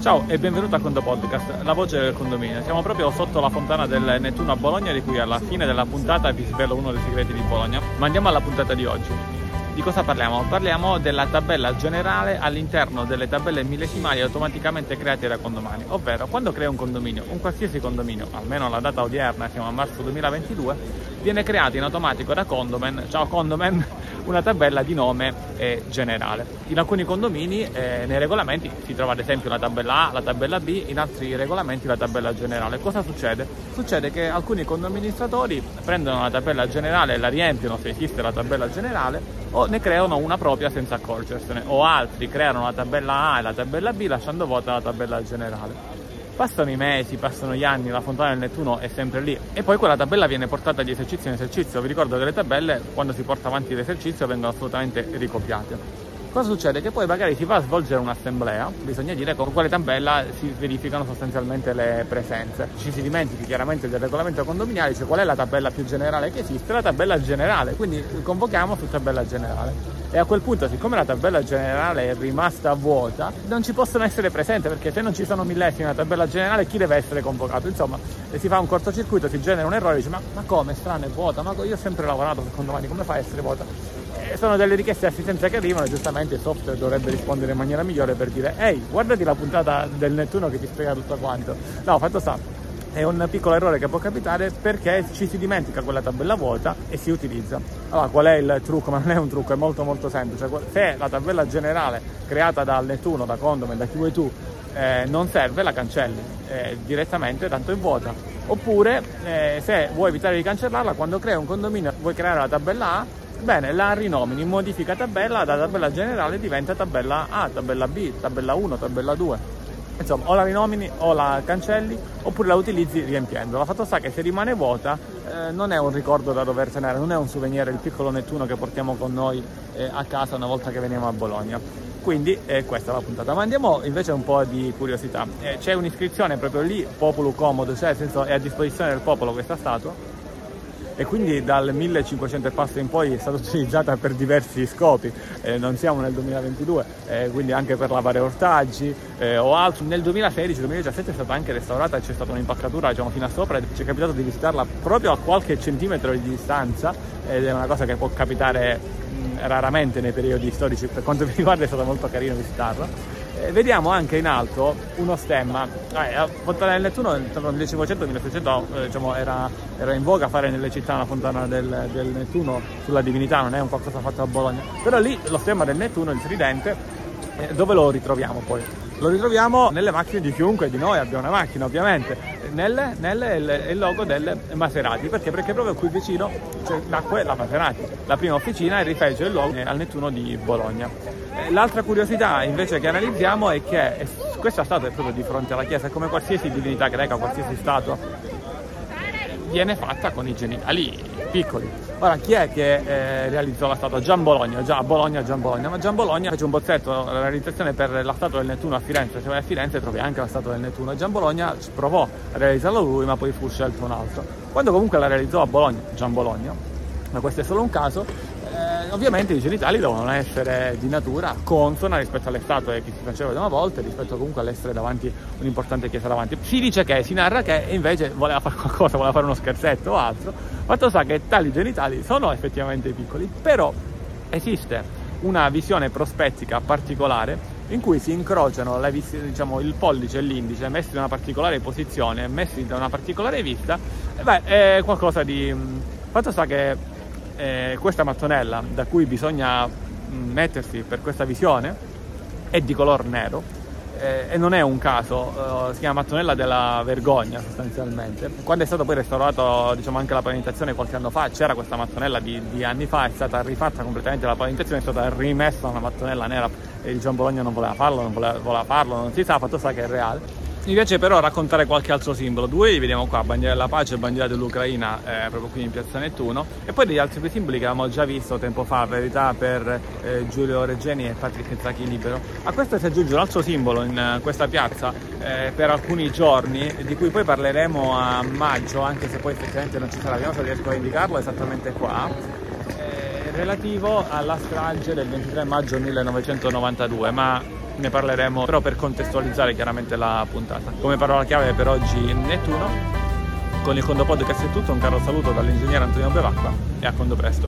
Ciao e benvenuto a Condo Podcast, la voce del condominio. Siamo proprio sotto la fontana del Nettuno a Bologna, di cui alla fine della puntata vi svelo uno dei segreti di Bologna. Ma andiamo alla puntata di oggi. Di cosa parliamo? Parliamo della tabella generale all'interno delle tabelle millesimali automaticamente create da condomani, ovvero quando crea un condominio, un qualsiasi condominio, almeno alla data odierna, siamo a marzo 2022, viene creata in automatico da Condomen, ciao Condomen, una tabella di nome eh, generale. In alcuni condomini eh, nei regolamenti si trova ad esempio la tabella A, la tabella B, in altri regolamenti la tabella generale. Cosa succede? Succede che alcuni condoministratori prendono la tabella generale e la riempiono se esiste la tabella generale o ne creano una propria senza accorgersene, o altri creano la tabella A e la tabella B lasciando vuota la tabella generale. Passano i mesi, passano gli anni, la fontana del Nettuno è sempre lì e poi quella tabella viene portata di esercizio in esercizio. Vi ricordo che le tabelle quando si porta avanti l'esercizio vengono assolutamente ricopiate. Cosa succede? Che poi magari si va a svolgere un'assemblea, bisogna dire con quale tabella si verificano sostanzialmente le presenze. Ci si dimentichi chiaramente del regolamento condominiale, cioè qual è la tabella più generale che esiste, la tabella generale, quindi convochiamo su tabella generale. E a quel punto, siccome la tabella generale è rimasta vuota, non ci possono essere presenti perché se non ci sono millesimi nella tabella generale, chi deve essere convocato? Insomma, si fa un cortocircuito, si genera un errore, dice ma, ma come, strano, è vuota, ma io ho sempre lavorato su condomani, come fa a essere vuota? Sono delle richieste di assistenza che arrivano e giustamente il software dovrebbe rispondere in maniera migliore per dire ehi guardati la puntata del Nettuno che ti spiega tutto quanto no fatto sta è un piccolo errore che può capitare perché ci si dimentica quella tabella vuota e si utilizza. Allora, qual è il trucco? Ma non è un trucco, è molto molto semplice. Se la tabella generale creata dal Nettuno, da Condom e da chi vuoi tu eh, non serve, la cancelli eh, direttamente, tanto è vuota. Oppure, eh, se vuoi evitare di cancellarla, quando crei un condominio, vuoi creare la tabella A, Bene, la rinomini, modifica tabella, da tabella generale diventa tabella A, tabella B, tabella 1, tabella 2. Insomma, o la rinomini o la cancelli oppure la utilizzi riempiendola. Fatto sta che se rimane vuota eh, non è un ricordo da dover tenere, non è un souvenir, il piccolo Nettuno che portiamo con noi eh, a casa una volta che veniamo a Bologna. Quindi eh, questa è la puntata. Ma andiamo invece a un po' di curiosità. Eh, c'è un'iscrizione proprio lì, popolo comodo, cioè nel senso è a disposizione del popolo questa statua e quindi dal 1500 e passo in poi è stata utilizzata per diversi scopi, eh, non siamo nel 2022, eh, quindi anche per lavare ortaggi eh, o altro. Nel 2016-2017 è stata anche restaurata e c'è stata un'impaccatura diciamo, fino a sopra e ci è capitato di visitarla proprio a qualche centimetro di distanza ed è una cosa che può capitare raramente nei periodi storici, per quanto mi riguarda è stato molto carino visitarla eh, vediamo anche in alto uno stemma. Eh, a Fontana del Nettuno tra il 1500 e il 1600 eh, diciamo, era, era, in voga fare nelle città una fontana del, del, Nettuno sulla divinità, non è un qualcosa fatto a Bologna. Però lì lo stemma del Nettuno, il tridente, eh, dove lo ritroviamo poi? Lo ritroviamo nelle macchine di chiunque di noi abbia una macchina ovviamente, nelle, nelle il, il, logo del Maserati, perché? Perché proprio qui vicino c'è l'acqua la Maserati, la prima officina e rifece il logo al Nettuno di Bologna. Eh, l'altra curiosità invece che analizziamo è che questa statua è proprio di fronte alla chiesa, come qualsiasi divinità greca, qualsiasi statua, viene fatta con i genitali piccoli. Ora, chi è che eh, realizzò la statua? Gian Bologna, già Bologna, Gian Bologna, ma Gian Bologna fece un bozzetto, la realizzazione per la statua del Nettuno a Firenze, se vai a Firenze trovi anche la statua del Nettuno, Gian Bologna provò a realizzarla lui, ma poi fu scelto un altro. Quando comunque la realizzò a Bologna, Gian Bologna, ma questo è solo un caso, ovviamente i genitali devono essere di natura consona rispetto alle statue che si facevano una volta, rispetto comunque all'essere davanti un'importante chiesa davanti. Si dice che, si narra che invece voleva fare qualcosa, voleva fare uno scherzetto o altro. Fatto sta che tali genitali sono effettivamente piccoli, però esiste una visione prospettica particolare in cui si incrociano vis- diciamo, il pollice e l'indice messi in una particolare posizione, messi da una particolare vista, e beh, è qualcosa di... Fatto sta che eh, questa mattonella da cui bisogna mm, mettersi per questa visione è di color nero eh, e non è un caso, eh, si chiama mattonella della vergogna sostanzialmente. Quando è stato poi restaurato diciamo, anche la pavimentazione qualche anno fa, c'era questa mattonella di, di, anni fa, è stata rifatta completamente la pavimentazione, è stata rimessa una mattonella nera il Gian Bologna non voleva farlo, non voleva, voleva farlo, non si sa, fatto sa che è reale mi piace però raccontare qualche altro simbolo. Due li vediamo qua, bandiera della pace e bandiera dell'Ucraina, eh, proprio qui in piazza Nettuno. E poi degli altri due simboli che avevamo già visto tempo fa, verità per eh, Giulio Reggeni e Patrick Zacchi Libero. A questo si aggiunge un altro simbolo in uh, questa piazza eh, per alcuni giorni, di cui poi parleremo a maggio, anche se poi effettivamente non ci sarà. Vediamo se riesco a indicarlo esattamente qua eh, relativo alla strage del 23 maggio 1992, ma ne parleremo però per contestualizzare chiaramente la puntata. Come parola chiave per oggi Nettuno. Con il Condo Podcast è tutto, un caro saluto dall'ingegnere Antonio Bevacqua e a quando presto.